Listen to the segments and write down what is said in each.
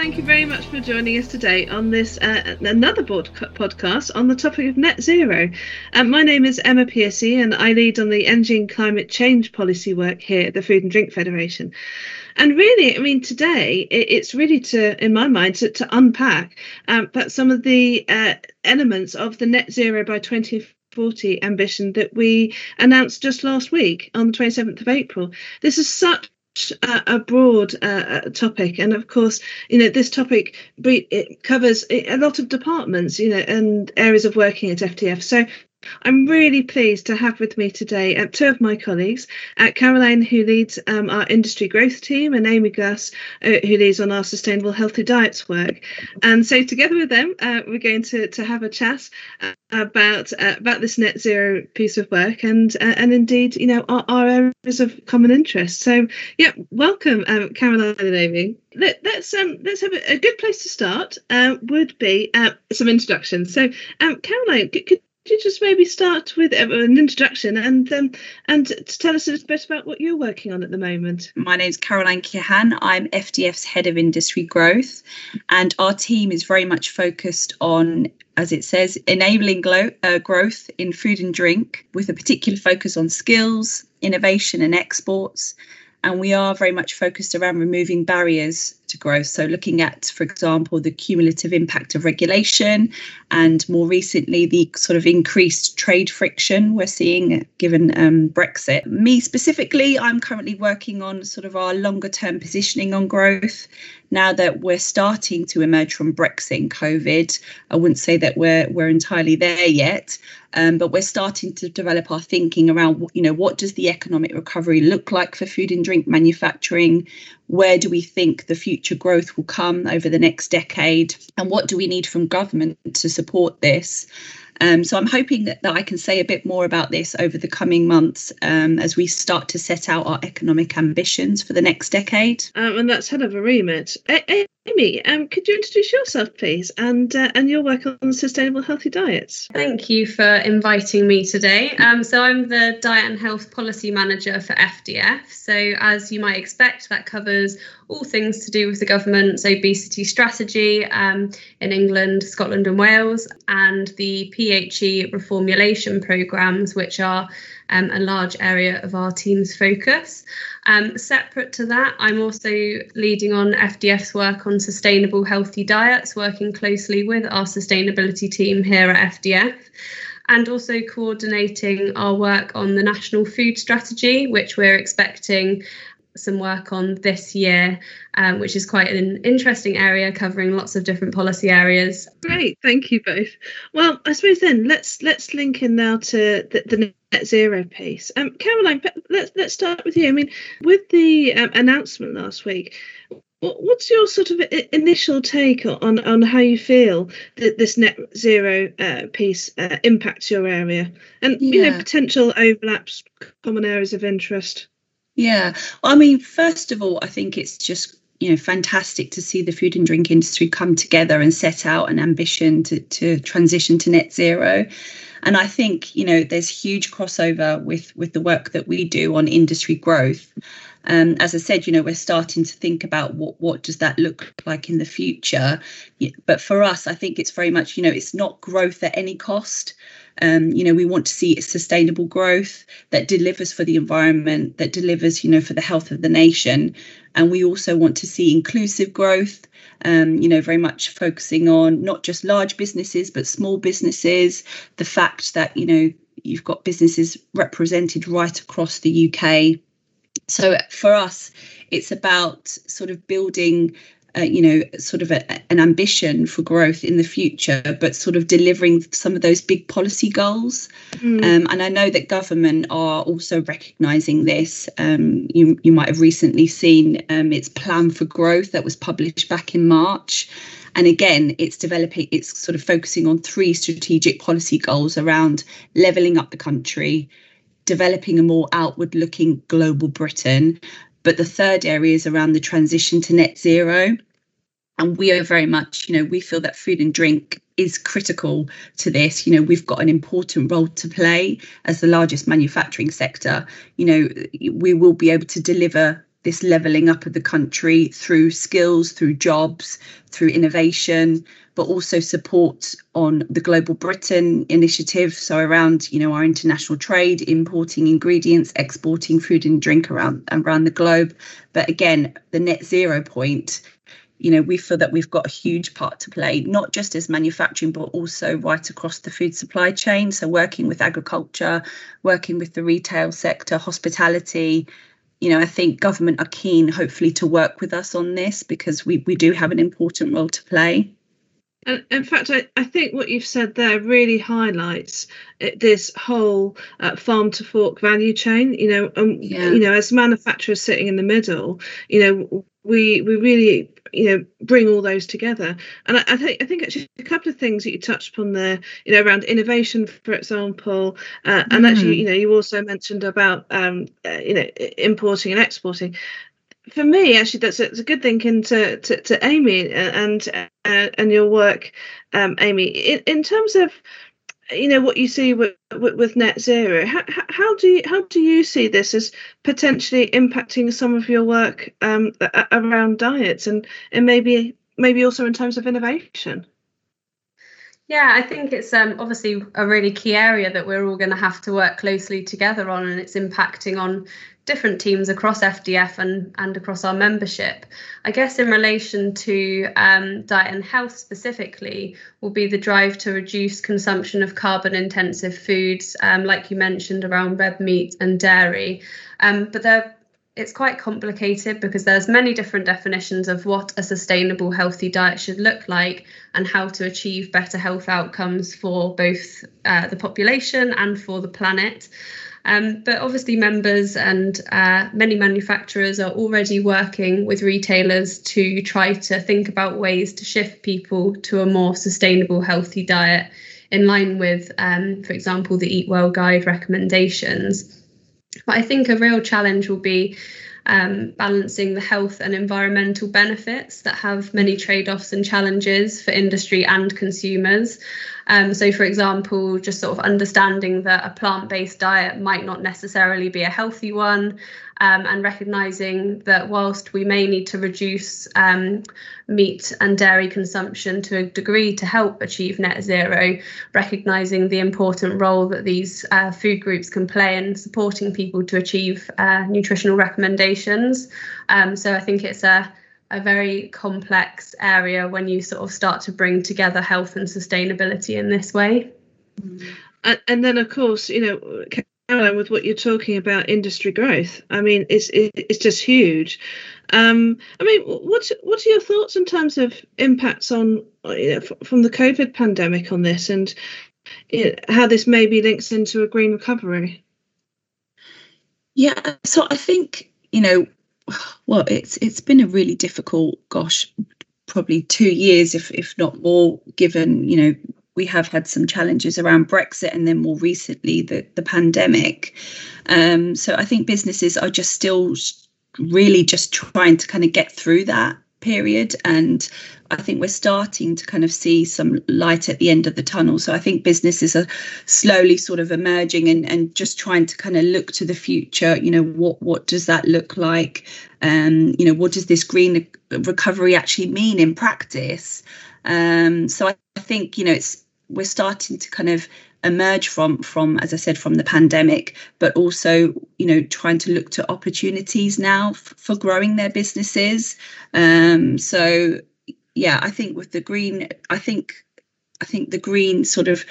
Thank you very much for joining us today on this uh, another board podcast on the topic of net zero. Um, my name is Emma Piercy, and I lead on the Engine Climate Change policy work here at the Food and Drink Federation. And really, I mean, today it, it's really to, in my mind, to, to unpack um, but some of the uh, elements of the net zero by 2040 ambition that we announced just last week on the 27th of April. This is such a, broad uh, topic, and of course, you know this topic it covers a lot of departments, you know, and areas of working at FDF. So I'm really pleased to have with me today uh, two of my colleagues, uh, Caroline, who leads um, our industry growth team, and Amy Glass, uh, who leads on our sustainable healthy diets work. And so, together with them, uh, we're going to, to have a chat uh, about uh, about this net zero piece of work, and and indeed, you know, our, our, areas of common interest. So, yeah, welcome, um, Caroline and Amy. Let, us um, let's have a, a, good place to start. would be some introductions. So, um, Caroline, could, could you just maybe start with uh, an introduction and um, and to tell us a little bit about what you're working on at the moment? My name is Caroline Keohane. I'm FDF's head of industry growth, and our team is very much focused on, as it says, enabling glo- uh, growth in food and drink, with a particular focus on skills, innovation, and exports. And we are very much focused around removing barriers to growth. So, looking at, for example, the cumulative impact of regulation and more recently, the sort of increased trade friction we're seeing given um, Brexit. Me specifically, I'm currently working on sort of our longer term positioning on growth. Now that we're starting to emerge from Brexit and COVID, I wouldn't say that we're we're entirely there yet, um, but we're starting to develop our thinking around you know what does the economic recovery look like for food and drink manufacturing? Where do we think the future growth will come over the next decade? And what do we need from government to support this um, so I'm hoping that, that I can say a bit more about this over the coming months um, as we start to set out our economic ambitions for the next decade. Um, and that's hell of a remit. A- Amy, um, could you introduce yourself, please, and uh, and your work on sustainable healthy diets? Thank you for inviting me today. Um, so I'm the Diet and Health Policy Manager for FDF. So as you might expect, that covers all things to do with the government's obesity strategy um, in England, Scotland, and Wales, and the PHE reformulation programs, which are um, a large area of our team's focus. Um, separate to that, I'm also leading on FDF's work on sustainable healthy diets, working closely with our sustainability team here at FDF and also coordinating our work on the national food strategy, which we're expecting some work on this year, um, which is quite an interesting area covering lots of different policy areas. Great, thank you both. Well, I suppose then let's let's link in now to the, the net zero piece. Um, Caroline, let's let's start with you. I mean, with the um, announcement last week. What's your sort of initial take on, on how you feel that this net zero uh, piece uh, impacts your area and yeah. you know potential overlaps, common areas of interest? Yeah. I mean, first of all, I think it's just you know fantastic to see the food and drink industry come together and set out an ambition to to transition to net zero and i think you know there's huge crossover with with the work that we do on industry growth um, as I said, you know, we're starting to think about what what does that look like in the future. But for us, I think it's very much, you know, it's not growth at any cost. Um, you know, we want to see sustainable growth that delivers for the environment, that delivers, you know, for the health of the nation. And we also want to see inclusive growth, um, you know, very much focusing on not just large businesses, but small businesses. The fact that, you know, you've got businesses represented right across the UK. So for us, it's about sort of building uh, you know, sort of a, an ambition for growth in the future, but sort of delivering some of those big policy goals. Mm. Um, and I know that government are also recognising this. Um, you you might have recently seen um, its plan for growth that was published back in March. And again, it's developing, it's sort of focusing on three strategic policy goals around levelling up the country, developing a more outward looking global Britain, but the third area is around the transition to net zero. And we are very much, you know, we feel that food and drink is critical to this. You know, we've got an important role to play as the largest manufacturing sector. You know, we will be able to deliver this levelling up of the country through skills, through jobs, through innovation, but also support on the Global Britain initiative. So around, you know, our international trade, importing ingredients, exporting food and drink around around the globe. But again, the net zero point you know we feel that we've got a huge part to play not just as manufacturing but also right across the food supply chain so working with agriculture working with the retail sector hospitality you know, I think government are keen, hopefully, to work with us on this because we, we do have an important role to play. And in fact, I, I think what you've said there really highlights this whole uh, farm to fork value chain. You know, um, yeah. you know, as manufacturers sitting in the middle, you know, we we really you know bring all those together. And I, I, think i think actually a couple of things that you touched upon there you know around innovation for example uh, and mm. actually you know you also mentioned about um, uh, you know importing and exporting. For me actually that's a, that's a good thinking to, to to amy and uh, and your work um, amy. In, in terms of you know what you see with, with, with net zero how, how, do you how do you see this as potentially impacting some of your work um, around diets and and maybe maybe also in terms of innovation yeah, I think it's um, obviously a really key area that we're all going to have to work closely together on, and it's impacting on different teams across FDF and, and across our membership. I guess in relation to um, diet and health specifically, will be the drive to reduce consumption of carbon intensive foods, um, like you mentioned around red meat and dairy. Um, but there, it's quite complicated because there's many different definitions of what a sustainable healthy diet should look like and how to achieve better health outcomes for both uh, the population and for the planet. Um, but obviously, members and uh, many manufacturers are already working with retailers to try to think about ways to shift people to a more sustainable, healthy diet in line with, um, for example, the Eatwell Guide recommendations. But I think a real challenge will be um, balancing the health and environmental benefits that have many trade offs and challenges for industry and consumers. Um, so, for example, just sort of understanding that a plant based diet might not necessarily be a healthy one, um, and recognizing that whilst we may need to reduce um, meat and dairy consumption to a degree to help achieve net zero, recognizing the important role that these uh, food groups can play in supporting people to achieve uh, nutritional recommendations. Um, so, I think it's a a very complex area when you sort of start to bring together health and sustainability in this way. And, and then, of course, you know, Caroline, with what you're talking about industry growth, I mean, it's it's just huge. Um, I mean, what what are your thoughts in terms of impacts on you know, from the COVID pandemic on this, and you know, how this maybe links into a green recovery? Yeah, so I think you know well, it's it's been a really difficult, gosh, probably two years, if if not more, given you know we have had some challenges around Brexit and then more recently the the pandemic. Um, so I think businesses are just still really just trying to kind of get through that period and I think we're starting to kind of see some light at the end of the tunnel. So I think businesses are slowly sort of emerging and, and just trying to kind of look to the future. You know, what what does that look like? Um, you know, what does this green recovery actually mean in practice? Um, so I, I think you know it's we're starting to kind of emerge from from as i said from the pandemic but also you know trying to look to opportunities now f- for growing their businesses um, so yeah, I think with the green, I think I think the green sort of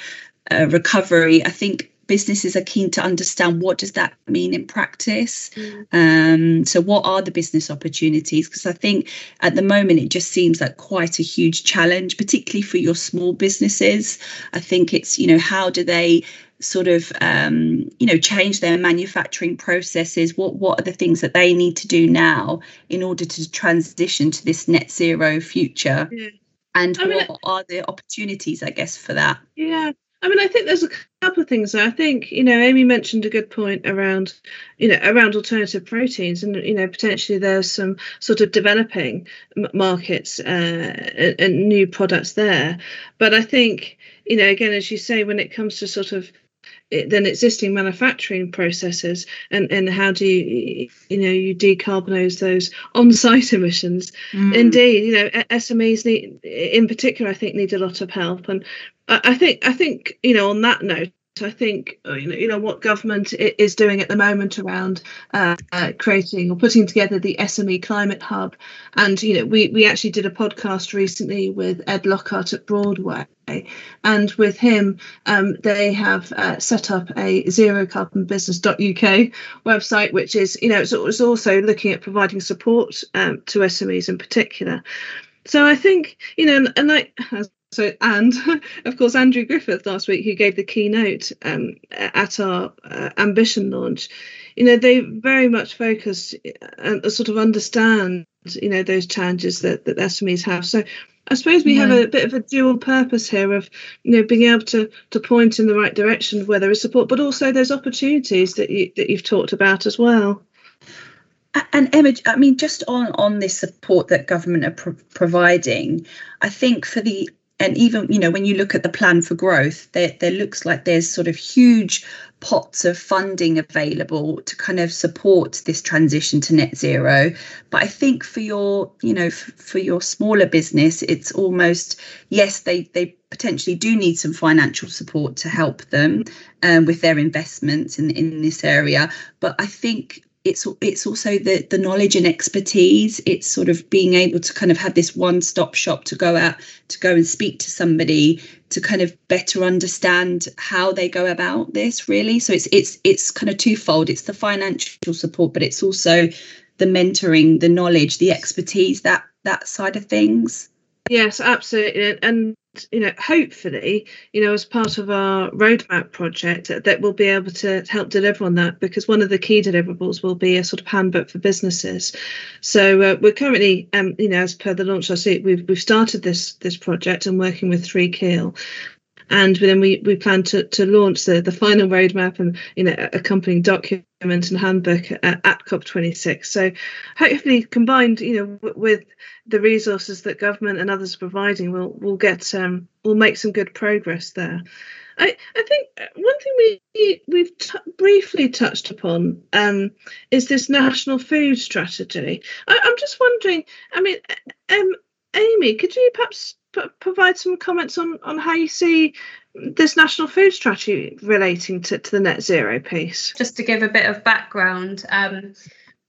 uh, recovery. I think businesses are keen to understand what does that mean in practice. Mm. Um, so, what are the business opportunities? Because I think at the moment it just seems like quite a huge challenge, particularly for your small businesses. I think it's you know how do they sort of um, you know change their manufacturing processes what what are the things that they need to do now in order to transition to this net zero future yeah. and I mean, what are the opportunities i guess for that yeah I mean, I think there's a couple of things. I think you know, Amy mentioned a good point around, you know, around alternative proteins, and you know, potentially there's some sort of developing markets uh, and, and new products there. But I think, you know, again, as you say, when it comes to sort of than existing manufacturing processes and and how do you you know you decarbonize those on-site emissions mm. indeed you know smes need in particular i think need a lot of help and i think i think you know on that note I think uh, you know, you know what government is doing at the moment around uh, uh, creating or putting together the SME Climate Hub, and you know we we actually did a podcast recently with Ed Lockhart at Broadway, and with him um, they have uh, set up a zero carbon zerocarbonbusiness.uk website, which is you know it's, it's also looking at providing support um, to SMEs in particular. So I think you know, and like so, and of course, Andrew Griffith last week, who gave the keynote um, at our uh, ambition launch, you know, they very much focus and uh, sort of understand, you know, those challenges that, that SMEs have. So, I suppose we yeah. have a bit of a dual purpose here of, you know, being able to to point in the right direction where there is support, but also those opportunities that you that you've talked about as well. And Emma, I mean, just on on this support that government are pro- providing, I think for the and even you know when you look at the plan for growth there there looks like there's sort of huge pots of funding available to kind of support this transition to net zero. But i think for your you know f- for your smaller business it's almost yes they they potentially do need some financial support to help them um, with their investments in in this area. But i think it's it's also the the knowledge and expertise. It's sort of being able to kind of have this one stop shop to go out to go and speak to somebody to kind of better understand how they go about this really. So it's it's it's kind of twofold. It's the financial support but it's also the mentoring the knowledge the expertise that that side of things yes absolutely and you know, hopefully, you know, as part of our roadmap project, that we'll be able to help deliver on that because one of the key deliverables will be a sort of handbook for businesses. So uh, we're currently, um, you know, as per the launch, I see we've we've started this this project and working with 3Keel, and then we we plan to to launch the the final roadmap and you know accompanying document and handbook at, at COP26. So hopefully combined, you know, with the resources that government and others are providing, we'll we'll get um we'll make some good progress there. I, I think one thing we we've t- briefly touched upon um, is this national food strategy. I, am just wondering. I mean, um, Amy, could you perhaps p- provide some comments on, on how you see this national food strategy relating to, to the net zero piece? Just to give a bit of background um,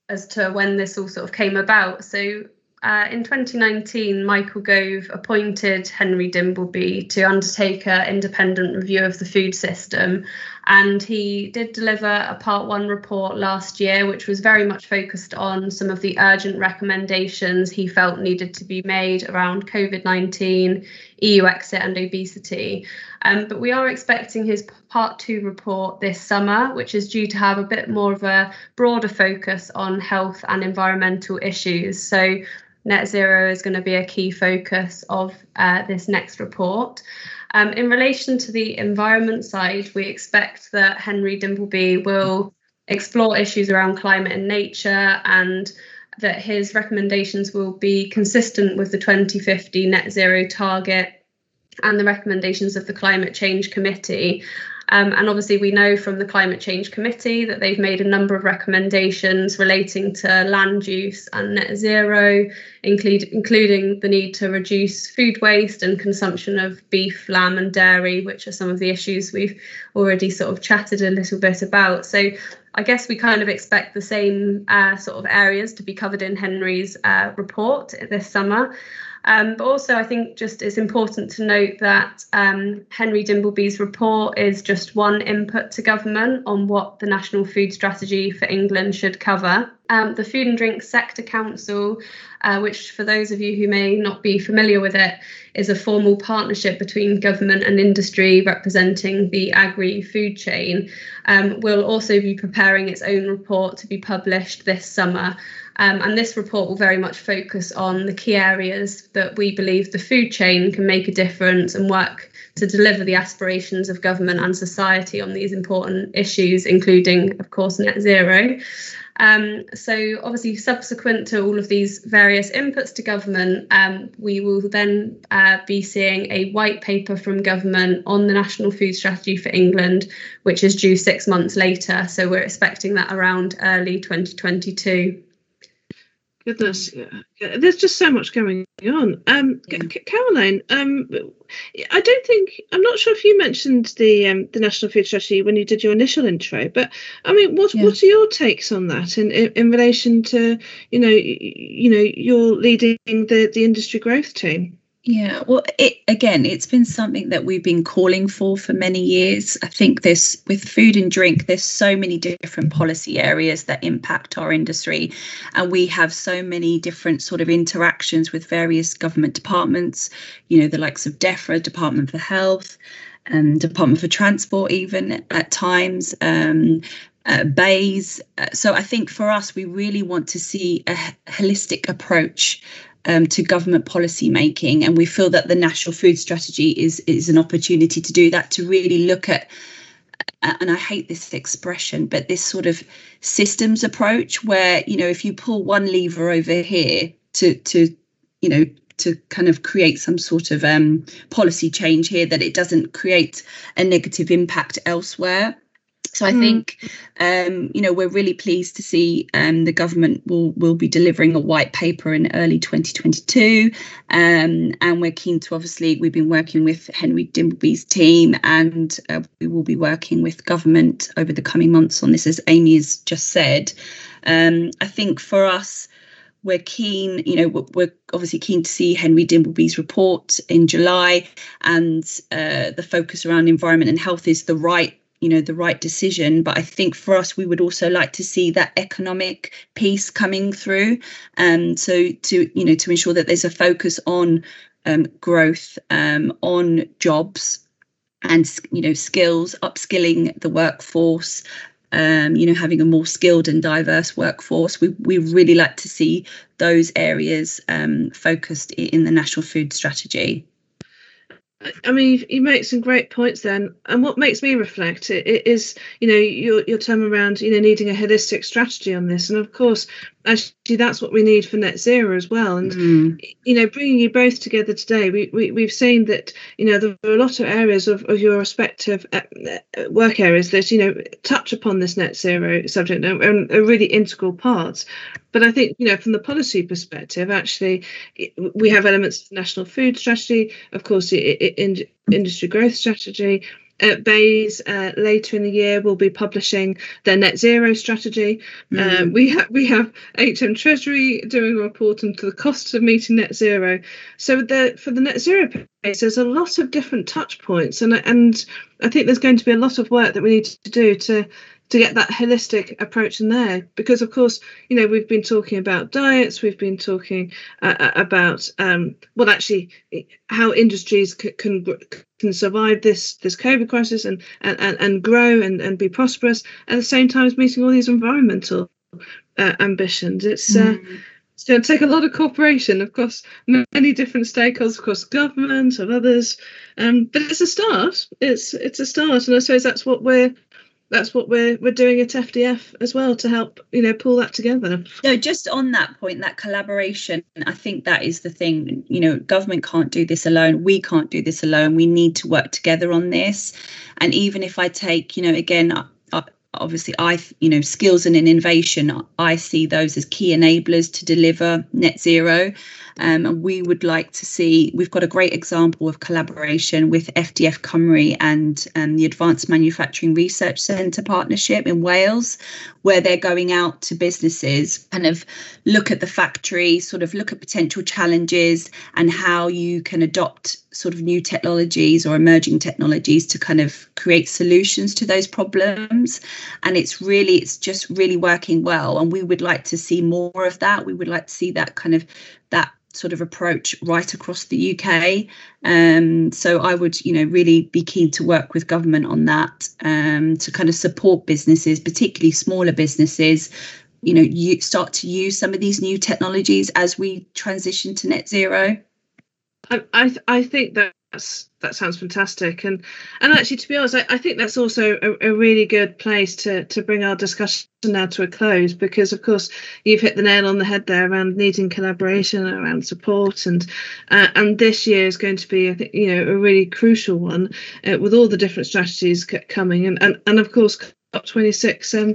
as to when this all sort of came about. So uh, in 2019, Michael Gove appointed Henry Dimbleby to undertake an independent review of the food system. And he did deliver a part one report last year, which was very much focused on some of the urgent recommendations he felt needed to be made around COVID 19, EU exit, and obesity. Um, but we are expecting his part two report this summer, which is due to have a bit more of a broader focus on health and environmental issues. So net zero is going to be a key focus of uh, this next report. Um, in relation to the environment side, we expect that Henry Dimbleby will explore issues around climate and nature and that his recommendations will be consistent with the 2050 net zero target and the recommendations of the Climate Change Committee. Um, and obviously, we know from the Climate Change Committee that they've made a number of recommendations relating to land use and net zero, include, including the need to reduce food waste and consumption of beef, lamb, and dairy, which are some of the issues we've already sort of chatted a little bit about. So, I guess we kind of expect the same uh, sort of areas to be covered in Henry's uh, report this summer. Um, but also, I think just it's important to note that um, Henry Dimbleby's report is just one input to government on what the National Food Strategy for England should cover. Um, the Food and Drink Sector Council, uh, which for those of you who may not be familiar with it, is a formal partnership between government and industry representing the agri food chain, um, will also be preparing its own report to be published this summer. Um, and this report will very much focus on the key areas that we believe the food chain can make a difference and work to deliver the aspirations of government and society on these important issues, including, of course, net zero. Um, so obviously, subsequent to all of these various inputs to government, um, we will then uh, be seeing a white paper from government on the national food strategy for England, which is due six months later. So we're expecting that around early 2022. Goodness, yeah. there's just so much going on. Um, yeah. Caroline, um, I don't think I'm not sure if you mentioned the um, the national food strategy when you did your initial intro, but I mean, what yeah. what are your takes on that in, in, in relation to you know you know you're leading the the industry growth team? Yeah, well, it again, it's been something that we've been calling for for many years. I think this with food and drink, there's so many different policy areas that impact our industry, and we have so many different sort of interactions with various government departments. You know, the likes of DEFRA, Department for Health, and um, Department for Transport, even at times. Um, uh, BEIS. Uh, so I think for us, we really want to see a holistic approach um, to government policy making. And we feel that the national food strategy is is an opportunity to do that, to really look at and I hate this expression, but this sort of systems approach where, you know, if you pull one lever over here to to, you know, to kind of create some sort of um, policy change here, that it doesn't create a negative impact elsewhere. So I mm. think, um, you know, we're really pleased to see um, the government will will be delivering a white paper in early 2022, um, and we're keen to obviously we've been working with Henry Dimbleby's team, and uh, we will be working with government over the coming months on this, as Amy has just said. Um, I think for us, we're keen, you know, we're obviously keen to see Henry Dimbleby's report in July, and uh, the focus around environment and health is the right you know the right decision. But i think for us we would also like to see that economic piece coming through. And um, so to you know to ensure that there's a focus on um, growth um, on jobs and you know skills upskilling the workforce um, you know having a more skilled and diverse workforce. We we really like to see those areas um, focused in the national food strategy I mean, you make some great points then, and what makes me reflect it, it is, you know, your your term around, you know, needing a holistic strategy on this, and of course, actually, that's what we need for net zero as well. And mm. you know, bringing you both together today, we, we we've seen that, you know, there are a lot of areas of, of your respective uh, uh work areas that you know touch upon this net zero subject and are really integral parts. But I think, you know, from the policy perspective, actually, we have elements of national food strategy, of course, in, industry growth strategy. Uh, BEIS uh, later in the year will be publishing their net zero strategy. Mm. Um, we have we have HM Treasury doing a report into the costs of meeting net zero. So the for the net zero pace, there's a lot of different touch points, and and I think there's going to be a lot of work that we need to do to to get that holistic approach in there. Because of course you know we've been talking about diets we've been talking uh, uh about um, well actually how industries c- can can survive this this covid crisis and and and, and grow and, and be prosperous at the same time as meeting all these environmental uh, ambitions. It's uh, mm. it's going to take a lot of cooperation of course many different stakeholders of course government and others. Um, but it's a start. It's it's a start. And i suppose that's what we're that's what we're we're doing at FDF as well to help you know pull that together. No, just on that point, that collaboration, I think that is the thing. You know, government can't do this alone. We can't do this alone. We need to work together on this. And even if I take, you know, again, obviously i you know skills and innovation i see those as key enablers to deliver net zero. Um, and we would like to see we've got a great example of collaboration with fdf cymru and um, the advanced manufacturing research centre partnership in wales where they're going out to businesses kind of look at the factory sort of look at potential challenges and how you can adopt sort of new technologies or emerging technologies to kind of create solutions to those problems and it's really it's just really working well and we would like to see more of that we would like to see that kind of that sort of approach right across the UK. Um, so I would, you know, really be keen to work with government on that um, to kind of support businesses, particularly smaller businesses. You know, you start to use some of these new technologies as we transition to net zero. I I, I think that that's that sounds fantastic. And and actually to be honest i, I think that's also a, a, really good place to to bring our discussion now to a close because of course you've hit the nail on the head there around needing collaboration around support. And uh, and this year is going to be i think you know a really crucial one uh, with all the different strategies coming. And and, and of course COP26 um,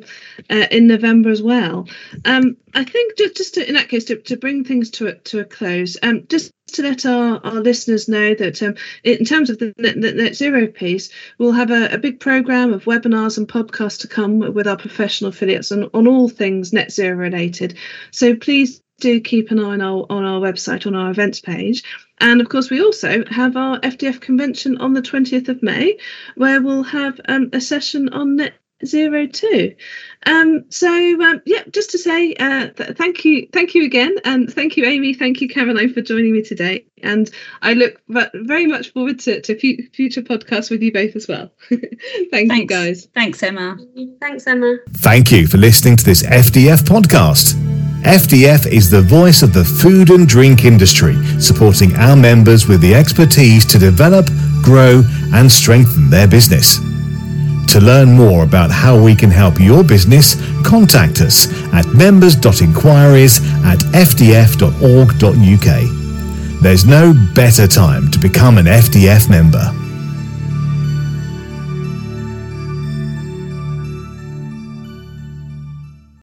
uh, in November as well. Um, I think just, just to, in that case to, to bring things to a, to a close, um, just to let our, our listeners know that um, in terms of the net, the net, zero piece, we'll have a, a big program of webinars and podcasts to come with our professional affiliates on, on all things net zero related. So please do keep an eye on our on our website on our events page and of course we also have our fdf convention on the 20th of may where we'll have um, a session on net zero two. Um, so um, yeah, just to say uh, th- thank you, thank you again, and thank you, Amy, thank you, Caroline, for joining me today. And I look very much forward to, to f- future podcasts with you both as well. Thank Thanks. you, guys. Thanks, Emma. Thanks, Emma. Thank you for listening to this FDF podcast. FDF is the voice of the food and drink industry, supporting our members with the expertise to develop, grow, and strengthen their business. To learn more about how we can help your business, contact us at members.inquiries at fdf.org.uk. There's no better time to become an FDF member.